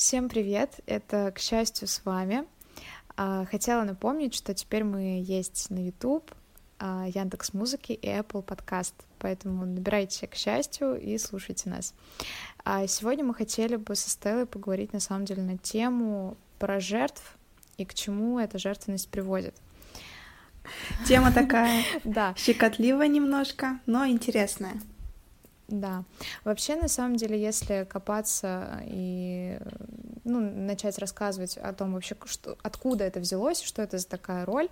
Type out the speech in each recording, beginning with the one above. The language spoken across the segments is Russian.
Всем привет! Это, к счастью, с вами. А, хотела напомнить, что теперь мы есть на YouTube, а, Яндекс Музыки и Apple Podcast, поэтому набирайте к счастью и слушайте нас. А сегодня мы хотели бы со Стеллой поговорить на самом деле на тему про жертв и к чему эта жертвенность приводит. Тема такая да. щекотливая немножко, но интересная. Да. Вообще, на самом деле, если копаться и ну, начать рассказывать о том вообще, что, откуда это взялось, что это за такая роль,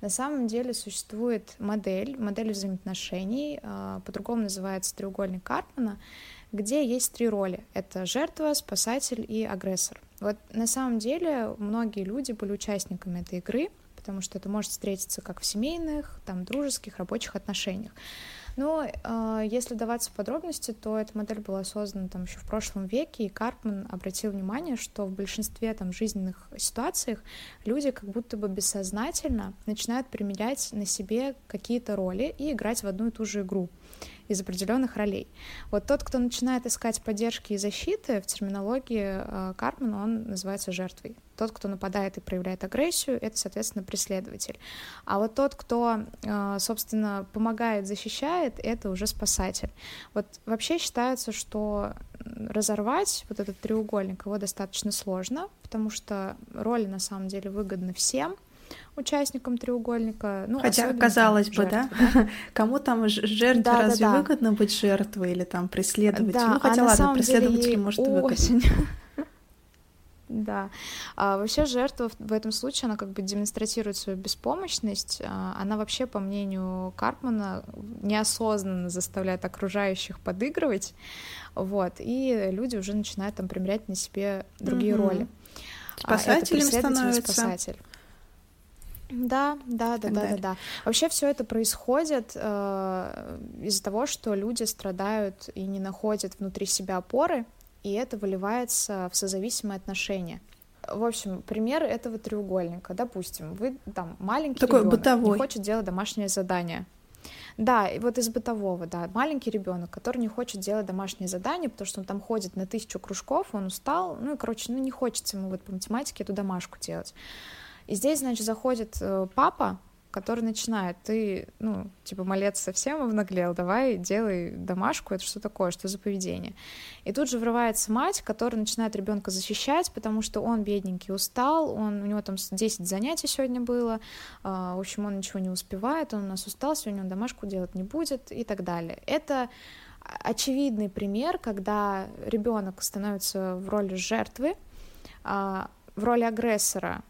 на самом деле существует модель, модель взаимоотношений, а, по-другому называется треугольник Карпмана, где есть три роли. Это жертва, спасатель и агрессор. Вот на самом деле многие люди были участниками этой игры, потому что это может встретиться как в семейных, там, дружеских, рабочих отношениях. Но э, если даваться подробности, то эта модель была создана там еще в прошлом веке, и Карпман обратил внимание, что в большинстве там жизненных ситуациях люди как будто бы бессознательно начинают примерять на себе какие-то роли и играть в одну и ту же игру из определенных ролей. Вот тот, кто начинает искать поддержки и защиты, в терминологии э, Карпмана он называется жертвой. Тот, кто нападает и проявляет агрессию, это, соответственно, преследователь. А вот тот, кто, э, собственно, помогает, защищает, это уже спасатель. Вот вообще считается, что разорвать вот этот треугольник его достаточно сложно, потому что роли на самом деле выгодны всем — участникам треугольника. Ну, Хотя, казалось бы, жертвы, да? да? Кому там жертве да, разве да, да. выгодно быть жертвой или там преследователем? Да, ну, хотя а ладно, преследователь может очень... выгодно. Да. А вообще жертва в этом случае, она как бы демонстрирует свою беспомощность. А, она вообще, по мнению Карпмана, неосознанно заставляет окружающих подыгрывать. Вот. И люди уже начинают там примерять на себе другие mm-hmm. роли. Спасателем а, становится. Спасатель. Да, да, да, да, да, да. Вообще все это происходит э, из-за того, что люди страдают и не находят внутри себя опоры, и это выливается в созависимые отношения. В общем, пример этого треугольника. Допустим, вы там маленький Такой ребенок бытовой. не хочет делать домашнее задание. Да, и вот из бытового, да, маленький ребенок, который не хочет делать домашнее задание, потому что он там ходит на тысячу кружков, он устал, ну и, короче, ну не хочется ему вот по математике эту домашку делать. И здесь, значит, заходит э, папа, который начинает, ты, ну, типа, малец совсем обнаглел, давай делай домашку, это что такое, что за поведение. И тут же врывается мать, которая начинает ребенка защищать, потому что он бедненький устал, он, у него там 10 занятий сегодня было, э, в общем, он ничего не успевает, он у нас устал, сегодня он домашку делать не будет и так далее. Это очевидный пример, когда ребенок становится в роли жертвы, э, в роли агрессора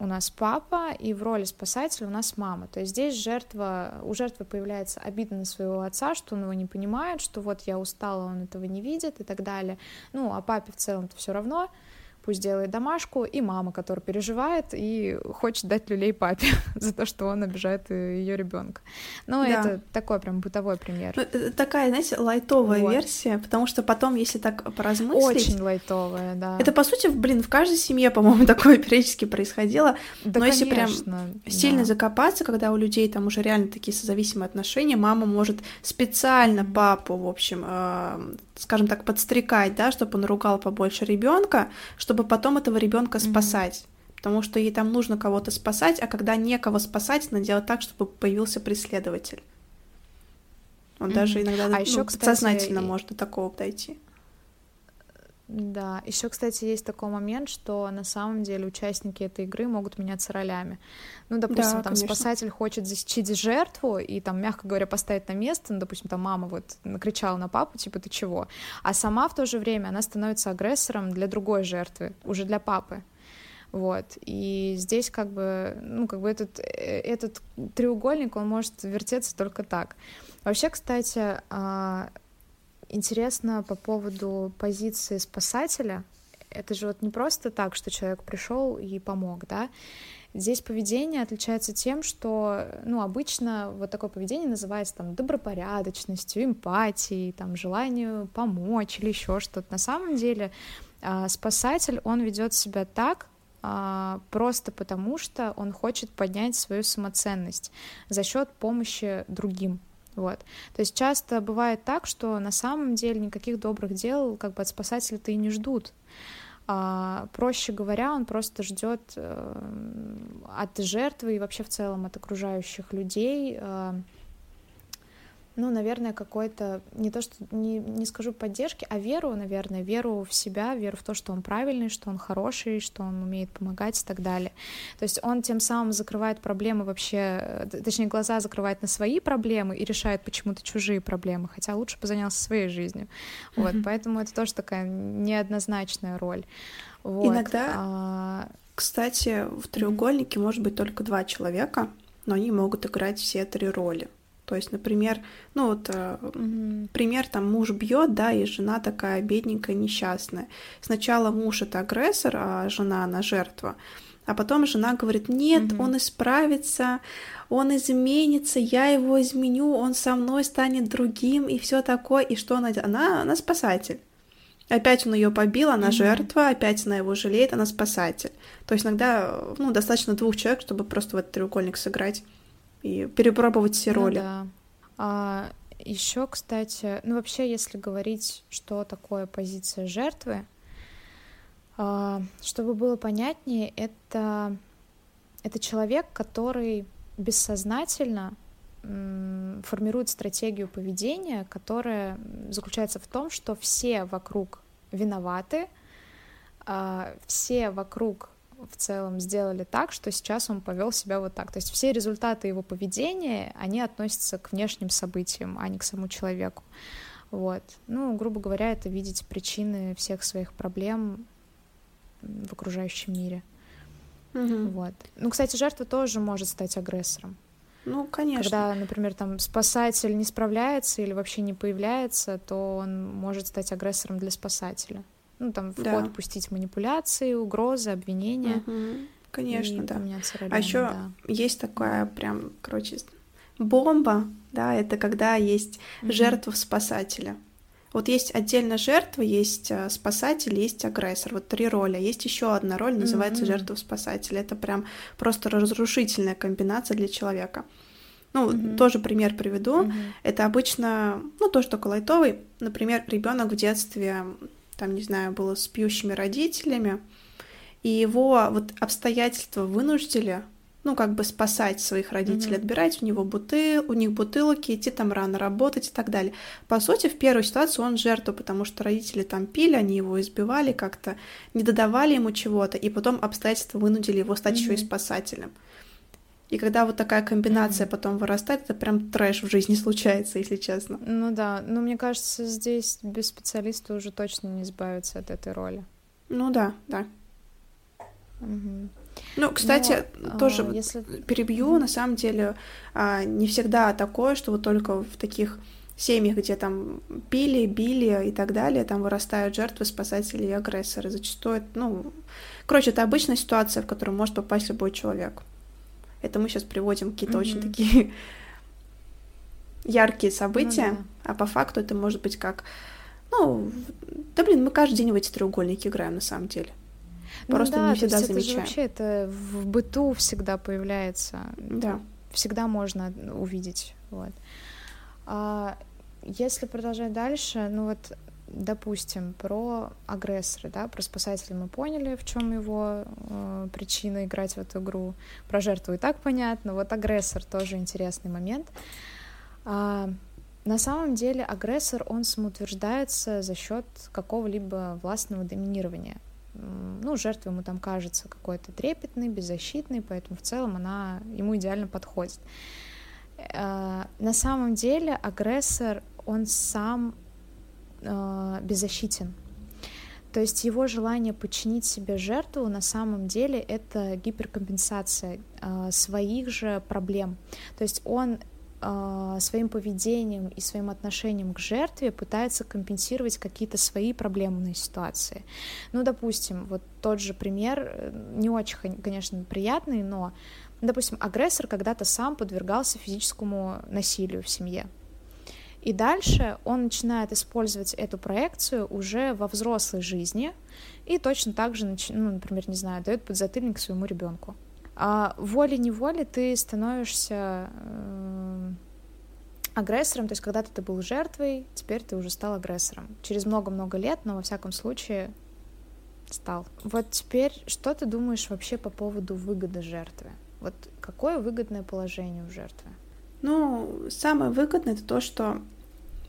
у нас папа, и в роли спасателя у нас мама. То есть здесь жертва, у жертвы появляется обида на своего отца, что он его не понимает, что вот я устала, он этого не видит и так далее. Ну, а папе в целом-то все равно, пусть делает домашку, и мама, которая переживает и хочет дать люлей папе за то, что он обижает э, ее ребенка. Ну, да. это такой прям бытовой пример. Ну, такая, знаете, лайтовая вот. версия, потому что потом, если так поразмыслить... Очень лайтовая, да. Это, по сути, блин, в каждой семье, по-моему, такое периодически происходило. Да, Но конечно, если прям да. сильно закопаться, когда у людей там уже реально такие созависимые отношения, мама может специально папу, в общем, э, скажем так, подстрекать, да, чтобы он ругал побольше ребенка, чтобы потом этого ребенка спасать. Mm-hmm. Потому что ей там нужно кого-то спасать, а когда некого спасать, надо делать так, чтобы появился преследователь. Он mm-hmm. даже иногда а ну, еще, кстати, сознательно может до такого дойти. Да, еще, кстати, есть такой момент, что на самом деле участники этой игры могут меняться ролями. Ну, допустим, да, там конечно. спасатель хочет защитить жертву и там, мягко говоря, поставить на место, ну, допустим, там мама вот накричала на папу, типа, ты чего? А сама в то же время она становится агрессором для другой жертвы, уже для папы. Вот. И здесь как бы, ну, как бы этот, э, этот треугольник, он может вертеться только так. Вообще, кстати, а, интересно по поводу позиции спасателя. Это же вот не просто так, что человек пришел и помог, да. Здесь поведение отличается тем, что, ну, обычно вот такое поведение называется там добропорядочностью, эмпатией, там, желанием помочь или еще что-то. На самом деле а, спасатель, он ведет себя так, а, просто потому что он хочет поднять свою самоценность за счет помощи другим. Вот. То есть часто бывает так, что на самом деле никаких добрых дел как бы от спасателя-то и не ждут. А, проще говоря, он просто ждет э, от жертвы и вообще в целом от окружающих людей э, ну, наверное, какой-то, не то что, не, не скажу поддержки, а веру, наверное, веру в себя, веру в то, что он правильный, что он хороший, что он умеет помогать и так далее. То есть он тем самым закрывает проблемы вообще, точнее, глаза закрывает на свои проблемы и решает почему-то чужие проблемы, хотя лучше бы занялся своей жизнью. Вот, mm-hmm. поэтому это тоже такая неоднозначная роль. Вот. Иногда, а... кстати, в треугольнике mm-hmm. может быть только два человека, но они могут играть все три роли. То есть, например, ну вот mm-hmm. пример там муж бьет, да, и жена такая бедненькая, несчастная. Сначала муж это агрессор, а жена она жертва. А потом жена говорит, нет, mm-hmm. он исправится, он изменится, я его изменю, он со мной станет другим и все такое. И что она делает? Она, она спасатель. Опять он ее побил, она mm-hmm. жертва, опять она его жалеет, она спасатель. То есть иногда ну, достаточно двух человек, чтобы просто в этот треугольник сыграть и перепробовать все ну роли. Ну, да. А, еще, кстати, ну вообще, если говорить, что такое позиция жертвы, а, чтобы было понятнее, это, это человек, который бессознательно формирует стратегию поведения, которая заключается в том, что все вокруг виноваты, а, все вокруг в целом сделали так, что сейчас он повел себя вот так. То есть все результаты его поведения, они относятся к внешним событиям, а не к самому человеку. Вот. Ну, грубо говоря, это видеть причины всех своих проблем в окружающем мире. Угу. Вот. Ну, кстати, жертва тоже может стать агрессором. Ну, конечно. Когда, например, там спасатель не справляется или вообще не появляется, то он может стать агрессором для спасателя ну, там, в да. ход пустить манипуляции, угрозы, обвинения. Угу. Конечно, да. Ролями, а еще да. есть такая прям, короче, бомба, да, это когда есть угу. жертва спасателя. Вот есть отдельно жертва, есть э, спасатель, есть агрессор. Вот три роли. Есть еще одна роль, называется mm-hmm. жертва спасателя. Это прям просто разрушительная комбинация для человека. Ну, mm-hmm. тоже пример приведу. Mm-hmm. Это обычно, ну, тоже только лайтовый. Например, ребенок в детстве там, не знаю, было с пьющими родителями, и его вот обстоятельства вынуждили, ну, как бы спасать своих родителей, mm-hmm. отбирать у него бутыл, у них бутылки, идти там рано работать и так далее. По сути, в первую ситуацию он жертва, потому что родители там пили, они его избивали как-то, не додавали ему чего-то, и потом обстоятельства вынудили его стать mm-hmm. еще и спасателем. И когда вот такая комбинация mm-hmm. потом вырастает, это прям трэш в жизни случается, если честно. Ну да, но мне кажется, здесь без специалиста уже точно не избавиться от этой роли. Ну да, да. Угу. Ну, кстати, но, тоже а, если... перебью, на самом деле, а, не всегда такое, что вот только в таких семьях, где там пили, били и так далее, там вырастают жертвы, спасатели и агрессоры. Зачастую, ну, короче, это обычная ситуация, в которую может попасть любой человек. Это мы сейчас приводим какие-то mm-hmm. очень такие яркие события, ну, да. а по факту это может быть как, ну, да блин, мы каждый день в эти треугольники играем на самом деле. Ну Просто ну, да, не всегда то есть замечаем. Это вообще это в быту всегда появляется. Да. Всегда можно увидеть. Вот. А если продолжать дальше, ну вот допустим, про агрессора, да, про спасателя мы поняли, в чем его э, причина играть в эту игру, про жертву и так понятно, вот агрессор тоже интересный момент. А, на самом деле агрессор, он самоутверждается за счет какого-либо властного доминирования. Ну, жертва ему там кажется какой-то трепетный, беззащитный, поэтому в целом она ему идеально подходит. А, на самом деле агрессор, он сам э, беззащитен. То есть его желание подчинить себе жертву на самом деле это гиперкомпенсация э, своих же проблем. То есть он э, своим поведением и своим отношением к жертве пытается компенсировать какие-то свои проблемные ситуации. Ну, допустим, вот тот же пример, э, не очень, конечно, приятный, но, допустим, агрессор когда-то сам подвергался физическому насилию в семье. И дальше он начинает использовать эту проекцию уже во взрослой жизни и точно так же, ну, например, не знаю, дает подзатыльник своему ребенку. А волей-неволей ты становишься э, агрессором, то есть когда-то ты был жертвой, теперь ты уже стал агрессором. Через много-много лет, но во всяком случае Стал. Вот теперь, что ты думаешь вообще по поводу выгоды жертвы? Вот какое выгодное положение у жертвы? Ну, самое выгодное это то, что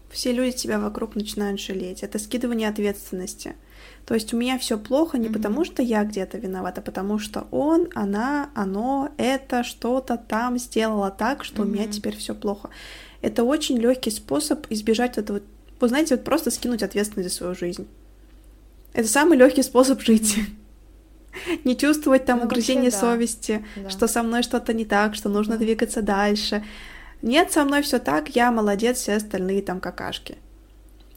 все люди тебя вокруг начинают жалеть. Это скидывание ответственности. То есть у меня все плохо не mm-hmm. потому, что я где-то виновата, а потому что он, она, оно, это что-то там сделало так, что mm-hmm. у меня теперь все плохо. Это очень легкий способ избежать этого. Вы знаете, вот просто скинуть ответственность за свою жизнь. Это самый легкий способ жить. Не чувствовать там ну, угрызение совести, да. что со мной что-то не так, что нужно да. двигаться дальше. Нет, со мной все так, я молодец, все остальные там какашки.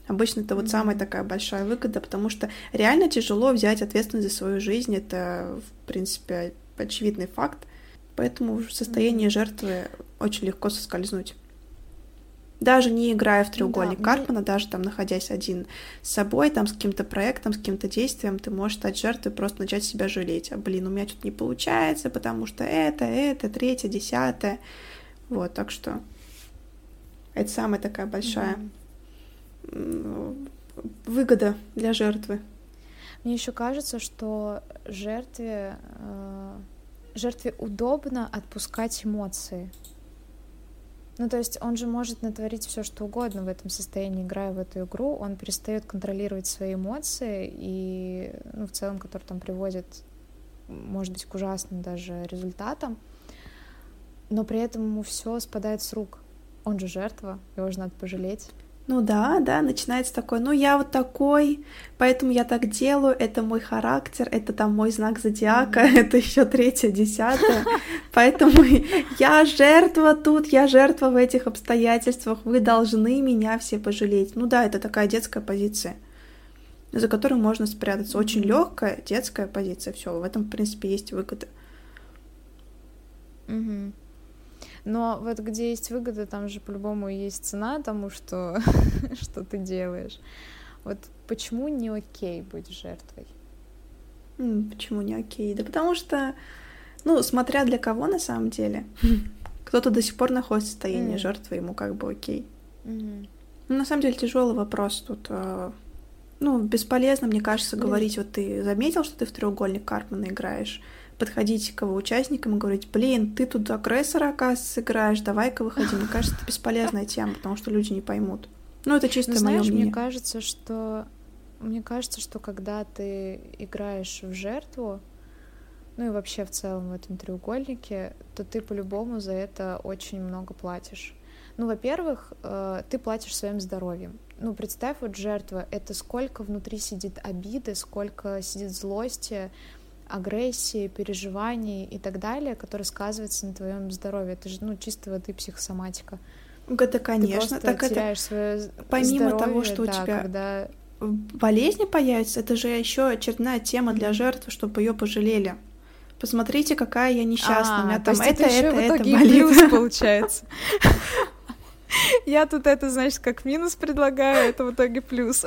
Обычно это вот самая такая большая выгода, потому что реально тяжело взять ответственность за свою жизнь. Это, в принципе, очевидный факт. Поэтому в состоянии жертвы очень легко соскользнуть. Даже не играя в треугольник да, Карпмана, мне... даже там находясь один с собой, там с каким-то проектом, с каким-то действием, ты можешь стать жертвой, просто начать себя жалеть. А, блин, у меня что-то не получается, потому что это, это, третье, десятое. Вот, так что это самая такая большая mm выгода для жертвы. Мне еще кажется, что жертве, э, жертве удобно отпускать эмоции. Ну, то есть он же может натворить все, что угодно в этом состоянии, играя в эту игру. Он перестает контролировать свои эмоции, и, ну, в целом, который там приводит, может быть, к ужасным даже результатам но при этом ему все спадает с рук. Он же жертва, его же надо пожалеть. Ну да, да, начинается такой, ну я вот такой, поэтому я так делаю, это мой характер, это там мой знак зодиака, mm-hmm. это еще третье, десятое, поэтому я жертва тут, я жертва в этих обстоятельствах, вы должны меня все пожалеть. Ну да, это такая детская позиция, за которой можно спрятаться. Очень легкая детская позиция, все, в этом, в принципе, есть выгода. Mm-hmm. Но вот где есть выгода, там же по-любому есть цена тому, что, что ты делаешь. Вот почему не окей быть жертвой? Почему не окей? Да потому что, ну, смотря для кого на самом деле. Кто-то до сих пор находится в состоянии mm. жертвы, ему как бы окей. Ну, на самом деле тяжелый вопрос тут. А, ну, бесполезно, мне кажется, говорить, вот ты заметил, что ты в треугольник Карпмана играешь, подходить к его участникам и говорить, блин, ты тут агрессора, оказывается, играешь, давай-ка выходи. Мне кажется, это бесполезная тема, потому что люди не поймут. Ну, это чисто мое мнение. мне кажется, что... Мне кажется, что когда ты играешь в жертву, ну и вообще в целом в этом треугольнике, то ты по-любому за это очень много платишь. Ну, во-первых, э, ты платишь своим здоровьем. Ну, представь, вот жертва — это сколько внутри сидит обиды, сколько сидит злости, агрессии, переживаний и так далее, которые сказываются на твоем здоровье. Это же ну, чисто воды психосоматика. Это, конечно, Ты так это свое помимо здоровье, того, что да, у тебя когда... болезни появятся, это же еще очередная тема для жертвы, чтобы ее пожалели. Посмотрите, какая я несчастная. А, у меня там это, это, это, это болит. получается. Я тут это, значит, как минус предлагаю, это в итоге плюс.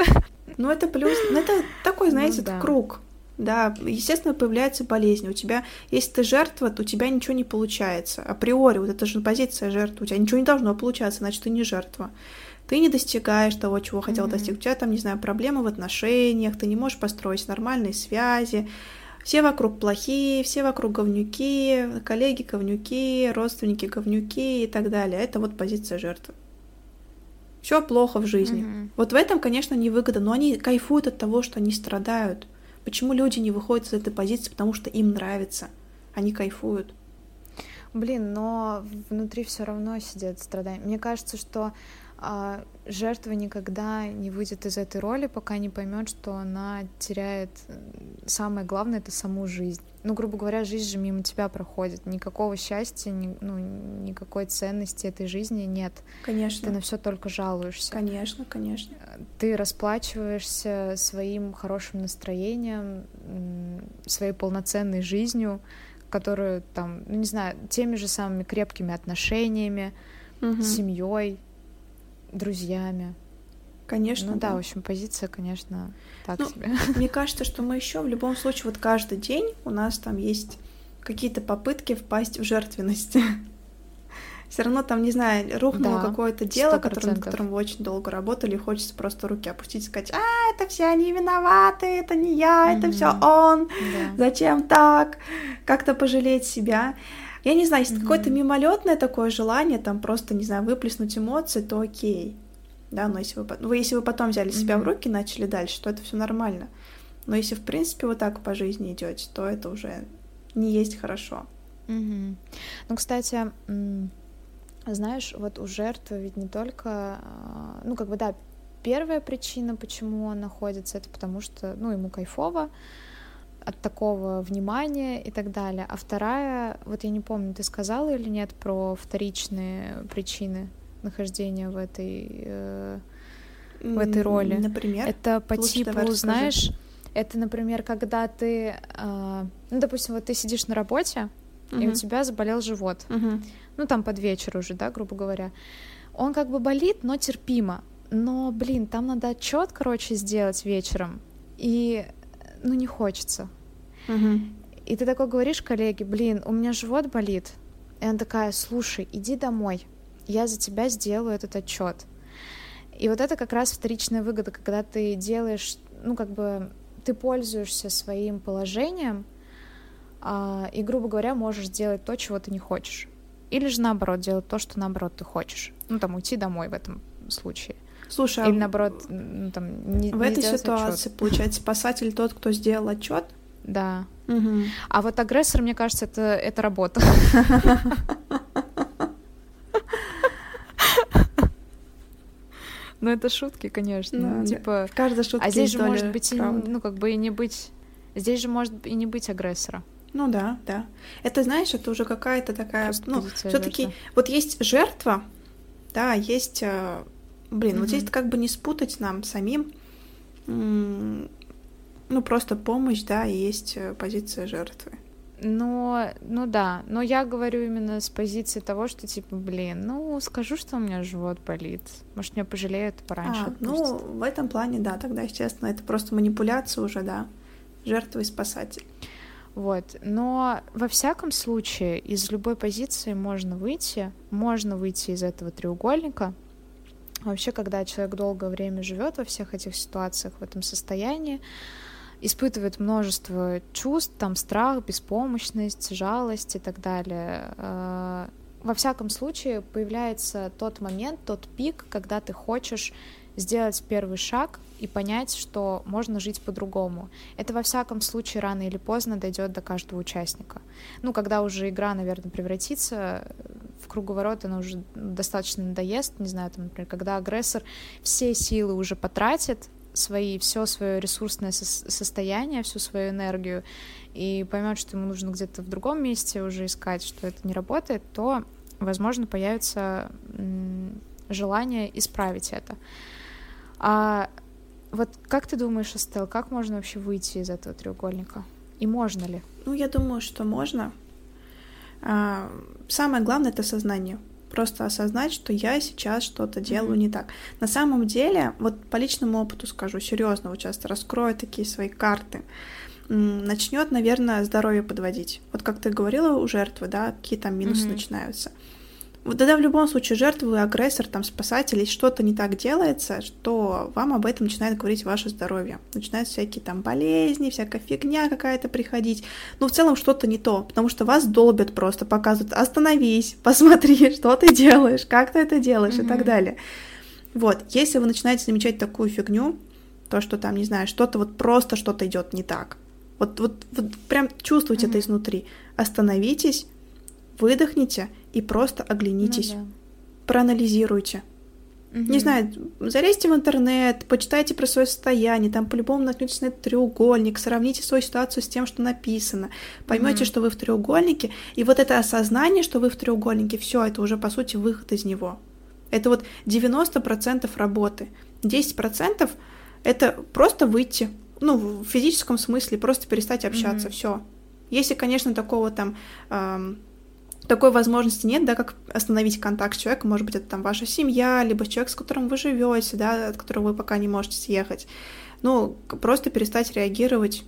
Ну, это плюс. Ну, это такой, знаете, ну, да. круг. Да, естественно, появляется болезнь. У тебя, если ты жертва, то у тебя ничего не получается. Априори, вот это же позиция жертвы. У тебя ничего не должно получаться, значит, ты не жертва. Ты не достигаешь того, чего хотел mm-hmm. достичь. У тебя там, не знаю, проблемы в отношениях, ты не можешь построить нормальные связи. Все вокруг плохие, все вокруг говнюки, коллеги говнюки, родственники говнюки и так далее. Это вот позиция жертвы. Все плохо в жизни. Mm-hmm. Вот в этом, конечно, невыгодно, но они кайфуют от того, что они страдают. Почему люди не выходят из этой позиции? Потому что им нравится. Они кайфуют. Блин, но внутри все равно сидят страдания. Мне кажется, что жертва никогда не выйдет из этой роли, пока не поймет, что она теряет самое главное это саму жизнь. Ну, грубо говоря, жизнь же мимо тебя проходит. Никакого счастья, ни, ну, никакой ценности этой жизни нет. Конечно. Ты на все только жалуешься. Конечно, конечно. Ты расплачиваешься своим хорошим настроением, своей полноценной жизнью, которую там, ну не знаю, теми же самыми крепкими отношениями, угу. семьей, друзьями. Конечно. Ну да, да, в общем, позиция, конечно, так ну, себе. Мне кажется, что мы еще в любом случае, вот каждый день у нас там есть какие-то попытки впасть в жертвенность. Все равно там, не знаю, рухнуло да, какое-то дело, которое, над которым вы очень долго работали, и хочется просто руки опустить и сказать, а, это все они виноваты, это не я, mm-hmm. это все он, yeah. зачем так, как-то пожалеть себя. Я не знаю, если mm-hmm. какое-то мимолетное такое желание, там просто, не знаю, выплеснуть эмоции, то окей. Да, но если вы, ну, если вы потом взяли себя mm-hmm. в руки и начали дальше, то это все нормально. Но если, в принципе, вот так по жизни идете, то это уже не есть хорошо. Mm-hmm. Ну, кстати, знаешь, вот у жертвы ведь не только, а, ну, как бы, да, первая причина, почему он находится, это потому что, ну, ему кайфово от такого внимания и так далее. А вторая, вот я не помню, ты сказала или нет про вторичные причины нахождения в этой э, в этой роли. Например. Это по Лучше типу, знаешь, это, например, когда ты, э, ну, допустим, вот ты сидишь на работе, угу. и у тебя заболел живот. Угу ну там под вечер уже, да, грубо говоря, он как бы болит, но терпимо. Но, блин, там надо отчет, короче, сделать вечером, и, ну, не хочется. Угу. И ты такой говоришь коллеге, блин, у меня живот болит. И она такая, слушай, иди домой, я за тебя сделаю этот отчет. И вот это как раз вторичная выгода, когда ты делаешь, ну, как бы, ты пользуешься своим положением, а, и, грубо говоря, можешь сделать то, чего ты не хочешь. Или же наоборот делать то, что наоборот ты хочешь. Ну, там, уйти домой в этом случае. Слушай, а Или наоборот, ну, там, не В не этой ситуации, отчет. получается, спасатель тот, кто сделал отчет. Да. Угу. А вот агрессор, мне кажется, это, это работа. Ну, это шутки, конечно. Ну, типа. Каждая шутка. А здесь же может быть, и, ну, как бы и не быть. Здесь же может и не быть агрессора. Ну да, да. Это, знаешь, это уже какая-то такая, Просто ну, все-таки вот есть жертва, да, есть, э, блин, mm-hmm. вот здесь как бы не спутать нам самим, ну просто помощь, да, и есть э, позиция жертвы. Но, ну да, но я говорю именно с позиции того, что типа, блин, ну скажу, что у меня живот болит, может меня пожалеют пораньше. А, ну в этом плане, да, тогда естественно это просто манипуляция уже, да, жертва и спасатель. Вот. Но во всяком случае из любой позиции можно выйти, можно выйти из этого треугольника. Вообще, когда человек долгое время живет во всех этих ситуациях, в этом состоянии, испытывает множество чувств, там страх, беспомощность, жалость и так далее. Э, во всяком случае, появляется тот момент, тот пик, когда ты хочешь сделать первый шаг и понять, что можно жить по-другому. Это во всяком случае рано или поздно дойдет до каждого участника. Ну, когда уже игра, наверное, превратится в круговорот, она уже достаточно надоест, не знаю, там, например, когда агрессор все силы уже потратит, свои, все свое ресурсное состояние, всю свою энергию, и поймет, что ему нужно где-то в другом месте уже искать, что это не работает, то, возможно, появится желание исправить это. А вот как ты думаешь, Астел, как можно вообще выйти из этого треугольника? И можно ли? Ну, я думаю, что можно. А, самое главное это сознание. Просто осознать, что я сейчас что-то делаю mm-hmm. не так. На самом деле, вот по личному опыту скажу, серьезно, вот часто раскрою такие свои карты начнет, наверное, здоровье подводить. Вот как ты говорила у жертвы, да, какие там минусы mm-hmm. начинаются. Вот тогда в любом случае жертвы, агрессор, там, спасатель, если что-то не так делается, что вам об этом начинает говорить ваше здоровье. Начинают всякие там болезни, всякая фигня какая-то приходить. Ну, в целом что-то не то, потому что вас долбят просто, показывают, остановись, посмотри, что ты делаешь, как ты это делаешь mm-hmm. и так далее. Вот, если вы начинаете замечать такую фигню, то, что там, не знаю, что-то вот просто что-то идет не так. Вот, вот, вот прям чувствуйте mm-hmm. это изнутри. Остановитесь, выдохните и просто оглянитесь, ну, да. проанализируйте. Угу. Не знаю, залезьте в интернет, почитайте про свое состояние, там по-любому наткнетесь на этот треугольник, сравните свою ситуацию с тем, что написано, поймете, угу. что вы в треугольнике, и вот это осознание, что вы в треугольнике, все, это уже по сути выход из него. Это вот 90% работы. 10% это просто выйти, ну, в физическом смысле, просто перестать общаться, mm все. Если, конечно, такого там эм, такой возможности нет, да, как остановить контакт с человеком, может быть, это там ваша семья, либо человек, с которым вы живете, да, от которого вы пока не можете съехать. Ну, просто перестать реагировать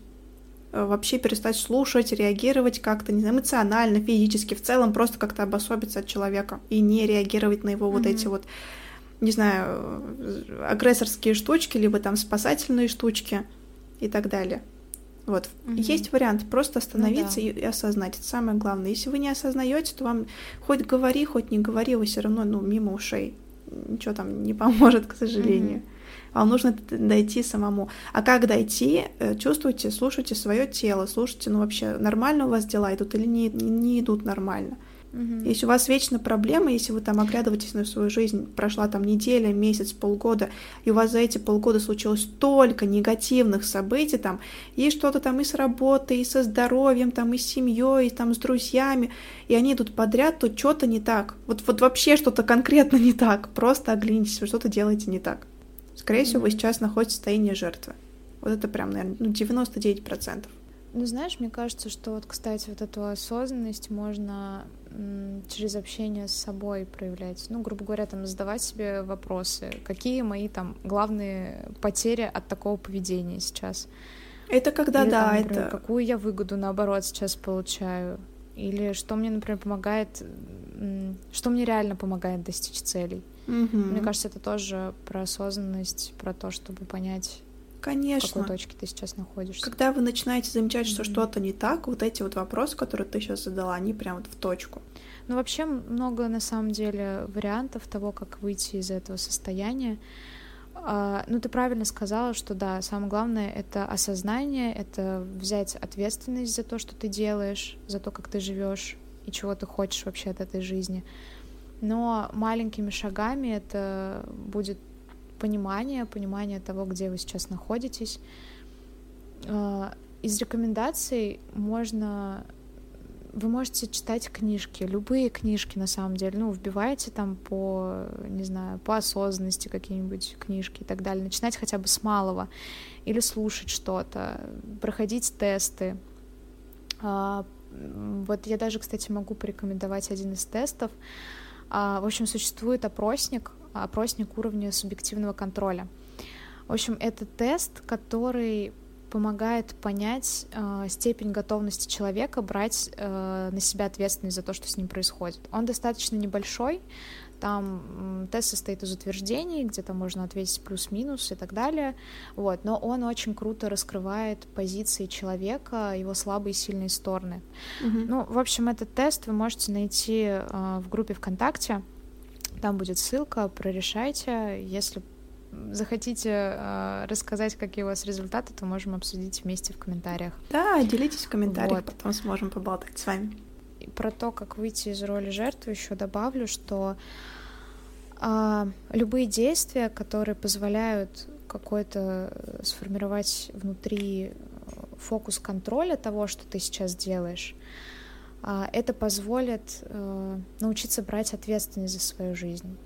э, вообще перестать слушать, реагировать как-то, не знаю, эмоционально, физически, в целом просто как-то обособиться от человека и не реагировать на его mm-hmm. вот эти вот не знаю, агрессорские штучки, либо там спасательные штучки и так далее. Вот. Угу. Есть вариант просто остановиться ну, да. и, и осознать. Это самое главное. Если вы не осознаете, то вам хоть говори, хоть не говори, вы все равно ну, мимо ушей. Ничего там не поможет, к сожалению. Угу. Вам нужно дойти самому. А как дойти? Э, чувствуйте, слушайте свое тело, слушайте, ну вообще нормально у вас дела идут или не, не идут нормально. Угу. Если у вас вечно проблемы, если вы там оглядываетесь на свою жизнь, прошла там неделя, месяц, полгода, и у вас за эти полгода случилось столько негативных событий, там, и что-то там и с работой, и со здоровьем, там, и с семьей, и там с друзьями, и они идут подряд, то что-то не так. Вот, вот вообще что-то конкретно не так. Просто оглянитесь, вы что-то делаете не так. Скорее mm-hmm. всего, вы сейчас находитесь в состоянии жертвы. Вот это прям, наверное, ну, 99%. Ну, знаешь, мне кажется, что вот, кстати, вот эту осознанность можно через общение с собой проявлять. Ну, грубо говоря, там задавать себе вопросы, какие мои там главные потери от такого поведения сейчас. Это когда, Или, да, там, например, это... Какую я выгоду, наоборот, сейчас получаю. Или что мне, например, помогает, что мне реально помогает достичь целей. Угу. Мне кажется, это тоже про осознанность, про то, чтобы понять, Конечно. В какой точке ты сейчас находишься? Когда вы начинаете замечать, что mm-hmm. что-то не так, вот эти вот вопросы, которые ты сейчас задала, они прям вот в точку. Ну, вообще много, на самом деле, вариантов того, как выйти из этого состояния. А, ну, ты правильно сказала, что да, самое главное — это осознание, это взять ответственность за то, что ты делаешь, за то, как ты живешь и чего ты хочешь вообще от этой жизни. Но маленькими шагами это будет понимание, понимание того, где вы сейчас находитесь. А, из рекомендаций можно вы можете читать книжки, любые книжки на самом деле, ну, вбиваете там по, не знаю, по осознанности какие-нибудь книжки и так далее, начинать хотя бы с малого, или слушать что-то, проходить тесты. А, вот я даже, кстати, могу порекомендовать один из тестов. А, в общем, существует опросник, опросник уровня субъективного контроля. В общем, это тест, который помогает понять э, степень готовности человека брать э, на себя ответственность за то, что с ним происходит. Он достаточно небольшой, там тест состоит из утверждений, где-то можно ответить плюс-минус и так далее, вот, но он очень круто раскрывает позиции человека, его слабые и сильные стороны. Mm-hmm. Ну, в общем, этот тест вы можете найти э, в группе ВКонтакте, там будет ссылка, прорешайте. Если захотите э, рассказать, какие у вас результаты, то можем обсудить вместе в комментариях. Да, делитесь в комментариях, вот. потом сможем поболтать с вами. И про то, как выйти из роли жертвы, еще добавлю, что э, любые действия, которые позволяют какой-то сформировать внутри фокус контроля того, что ты сейчас делаешь, это позволит э, научиться брать ответственность за свою жизнь.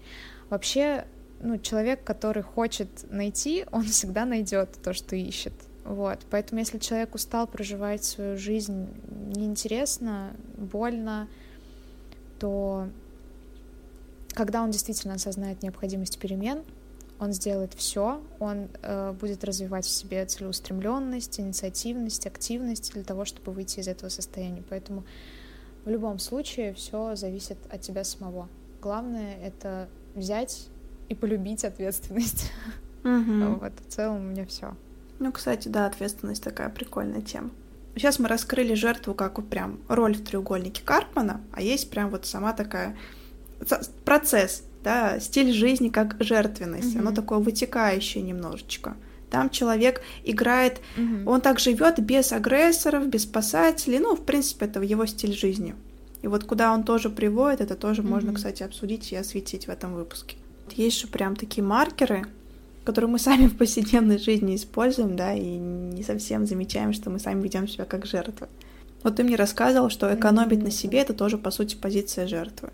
Вообще, ну, человек, который хочет найти, он всегда найдет то, что ищет. Вот, поэтому если человек устал проживать свою жизнь неинтересно, больно, то когда он действительно осознает необходимость перемен, он сделает все, он э, будет развивать в себе целеустремленность, инициативность, активность для того, чтобы выйти из этого состояния. Поэтому в любом случае все зависит от тебя самого. Главное — это взять и полюбить ответственность. Угу. Вот, в целом у меня все. Ну, кстати, да, ответственность такая прикольная тема. Сейчас мы раскрыли жертву как прям роль в треугольнике Карпмана, а есть прям вот сама такая процесс, да, стиль жизни как жертвенность, mm оно такое вытекающее немножечко. Там человек играет, угу. он так живет без агрессоров, без спасателей. Ну, в принципе, это его стиль жизни. И вот куда он тоже приводит, это тоже угу. можно, кстати, обсудить и осветить в этом выпуске. Есть же прям такие маркеры, которые мы сами в повседневной жизни используем, да, и не совсем замечаем, что мы сами ведем себя как жертвы. Вот ты мне рассказывал, что экономить mm-hmm. на себе это тоже, по сути, позиция жертвы.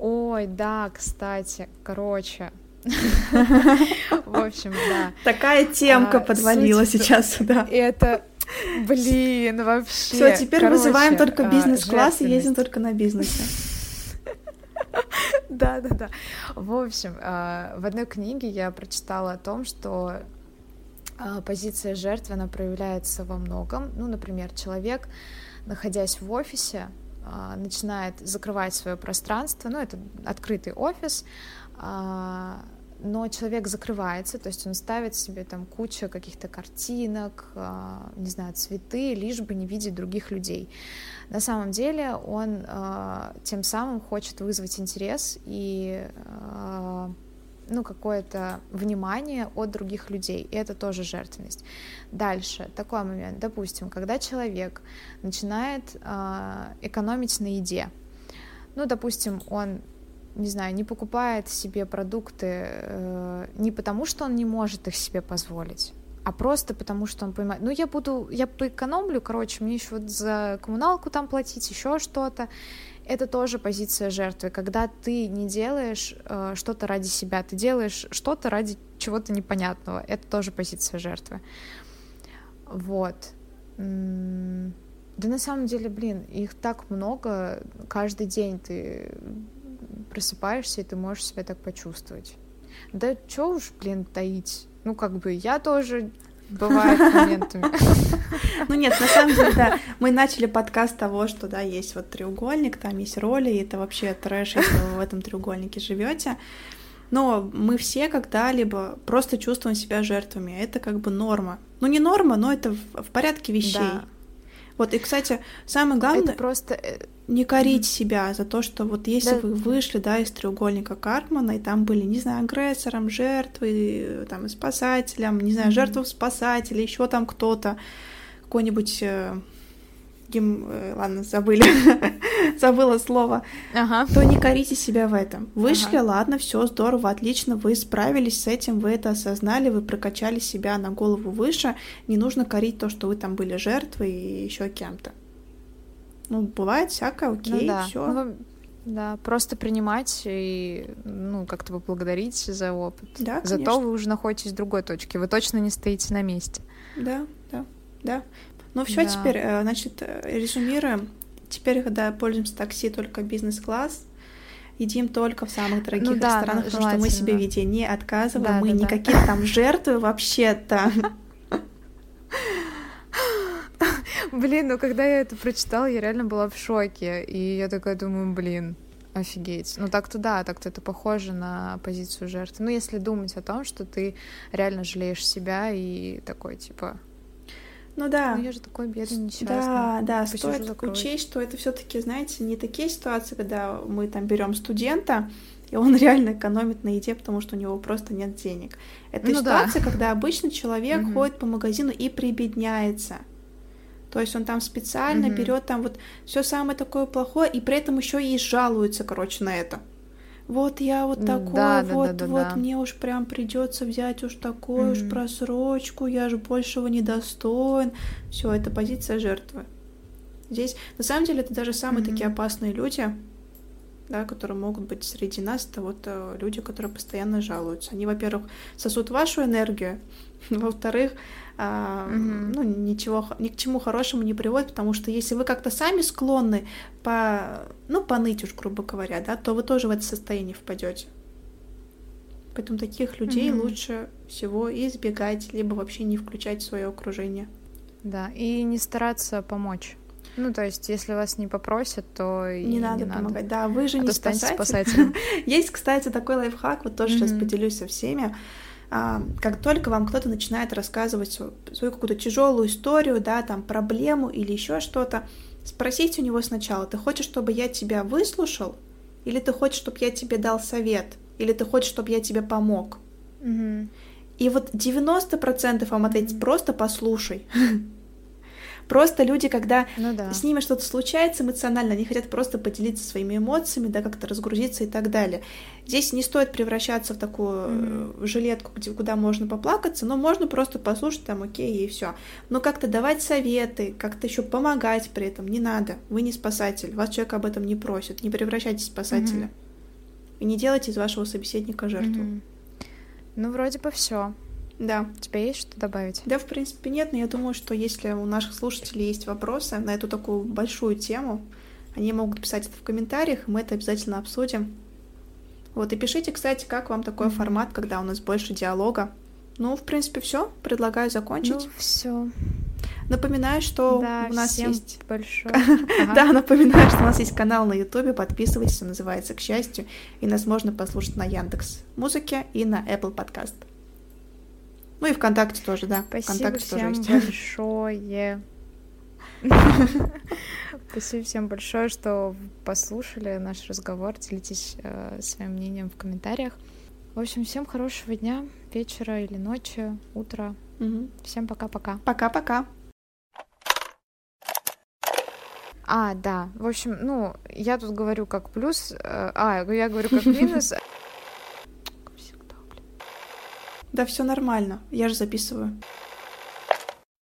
Ой, да, кстати, короче, в общем, да. Такая темка а, подвалила сейчас сюда. Это, блин, вообще. Все, теперь вызываем только а, бизнес-класс и ездим только на бизнесе. Да, да, да. В общем, а, в одной книге я прочитала о том, что позиция жертвы, она проявляется во многом. Ну, например, человек, находясь в офисе, начинает закрывать свое пространство, ну, это открытый офис, но человек закрывается, то есть он ставит себе там кучу каких-то картинок, а, не знаю, цветы, лишь бы не видеть других людей. На самом деле он а, тем самым хочет вызвать интерес и ну, какое-то внимание от других людей, и это тоже жертвенность. Дальше, такой момент, допустим, когда человек начинает экономить на еде, ну, допустим, он не знаю, не покупает себе продукты э, не потому, что он не может их себе позволить, а просто потому, что он понимает, ну я буду, я поэкономлю, короче, мне еще вот за коммуналку там платить, еще что-то. Это тоже позиция жертвы, когда ты не делаешь э, что-то ради себя, ты делаешь что-то ради чего-то непонятного. Это тоже позиция жертвы. Вот. Да на самом деле, блин, их так много, каждый день ты просыпаешься, и ты можешь себя так почувствовать. Да чё уж, блин, таить? Ну, как бы я тоже бывает моментами. Ну нет, на самом деле, да, мы начали подкаст того, что, да, есть вот треугольник, там есть роли, и это вообще трэш, если вы в этом треугольнике живете. Но мы все когда-либо просто чувствуем себя жертвами. Это как бы норма. Ну, не норма, но это в, в порядке вещей. Да. Вот, и, кстати, самое главное... Это просто э, не корить mm-hmm. себя за то, что вот если да. вы вышли, да, из треугольника Карпмана, и там были, не знаю, агрессором, жертвой, там, и спасателем, не знаю, mm-hmm. жертвой спасателя, еще там кто-то, какой-нибудь... Гим... Э, ладно, забыли, забыла слово, ага. то не корите себя в этом. Вышли, ага. ладно, все здорово, отлично, вы справились с этим, вы это осознали, вы прокачали себя на голову выше, не нужно корить то, что вы там были жертвой и еще кем-то. Ну, бывает всякое, окей, ну, да. все. Ну, да, просто принимать и, ну, как-то поблагодарить за опыт. Да, конечно. Зато вы уже находитесь в другой точке, вы точно не стоите на месте. Да, да, да. Ну все, да. теперь, э, значит, э, резюмируем. Теперь, когда пользуемся такси только бизнес-класс, едим только в самых дорогих ну, да, ресторанах, потому что мы себе в еде не отказываем, да, мы да, никакие да. там жертвы вообще-то. Блин, ну когда я это прочитала, я реально была в шоке. И я такая думаю, блин, офигеть. Ну так-то да, так-то это похоже на позицию жертвы. Ну если думать о том, что ты реально жалеешь себя и такой, типа, ну да. Ну я же такой бедный, несчастный. Да, да, стоит учесть, что это все таки знаете, не такие ситуации, когда мы там берем студента, и он реально экономит на еде, потому что у него просто нет денег. Это ну, ситуация, да. когда обычный человек угу. ходит по магазину и прибедняется. То есть он там специально mm-hmm. берет там вот все самое такое плохое, и при этом еще и жалуется, короче, на это. Вот я вот такой, да, вот, да, да, вот да. мне уж прям придется взять уж такую mm-hmm. уж просрочку, я же большего не достоин. Все, это позиция жертвы. Здесь, на самом деле, это даже самые mm-hmm. такие опасные люди, да, которые могут быть среди нас, это вот э, люди, которые постоянно жалуются. Они, во-первых, сосут вашу энергию, во-вторых, а, ну, ничего, ни к чему хорошему не приводит, потому что если вы как-то сами склонны по, ну, поныть уж, грубо говоря, да, то вы тоже в это состояние впадете. Поэтому таких людей угу. лучше всего избегать, либо вообще не включать в свое окружение. Да, и не стараться помочь. Ну, то есть, если вас не попросят, то не, не надо помогать. Да, вы же а не спасатель. спасателем. Есть, кстати, такой лайфхак, вот тоже сейчас поделюсь со всеми. А, как только вам кто-то начинает рассказывать свою какую-то тяжелую историю, да, там проблему или еще что-то, спросите у него сначала, ты хочешь, чтобы я тебя выслушал, или ты хочешь, чтобы я тебе дал совет, или ты хочешь, чтобы я тебе помог. Угу. И вот 90% вам ответить просто послушай. Просто люди, когда ну, да. с ними что-то случается эмоционально, они хотят просто поделиться своими эмоциями, да, как-то разгрузиться и так далее. Здесь не стоит превращаться в такую mm-hmm. жилетку, где, куда можно поплакаться, но можно просто послушать там, окей, и все. Но как-то давать советы, как-то еще помогать при этом не надо. Вы не спасатель, вас человек об этом не просит. Не превращайтесь в спасателя. Mm-hmm. И не делайте из вашего собеседника жертву. Mm-hmm. Ну, вроде бы все. Да. У тебя есть что добавить? Да, в принципе, нет, но я думаю, что если у наших слушателей есть вопросы на эту такую большую тему, они могут писать это в комментариях, и мы это обязательно обсудим. Вот, и пишите, кстати, как вам такой mm-hmm. формат, когда у нас больше диалога. Ну, в принципе, все. Предлагаю закончить. Ну, все. Напоминаю, что да, у нас всем есть... большое. Да, напоминаю, что у нас есть канал на Ютубе, подписывайтесь, он называется «К счастью», и нас можно послушать на Яндекс Музыке и на Apple Podcast. Ну и ВКонтакте тоже, да. Спасибо ВКонтакте всем тоже есть. большое. Спасибо всем большое, что послушали наш разговор. Делитесь э, своим мнением в комментариях. В общем, всем хорошего дня, вечера или ночи, утра. Угу. Всем пока-пока. Пока-пока. А, да. В общем, ну, я тут говорю как плюс, э, а, я говорю как минус. Да все нормально, я же записываю.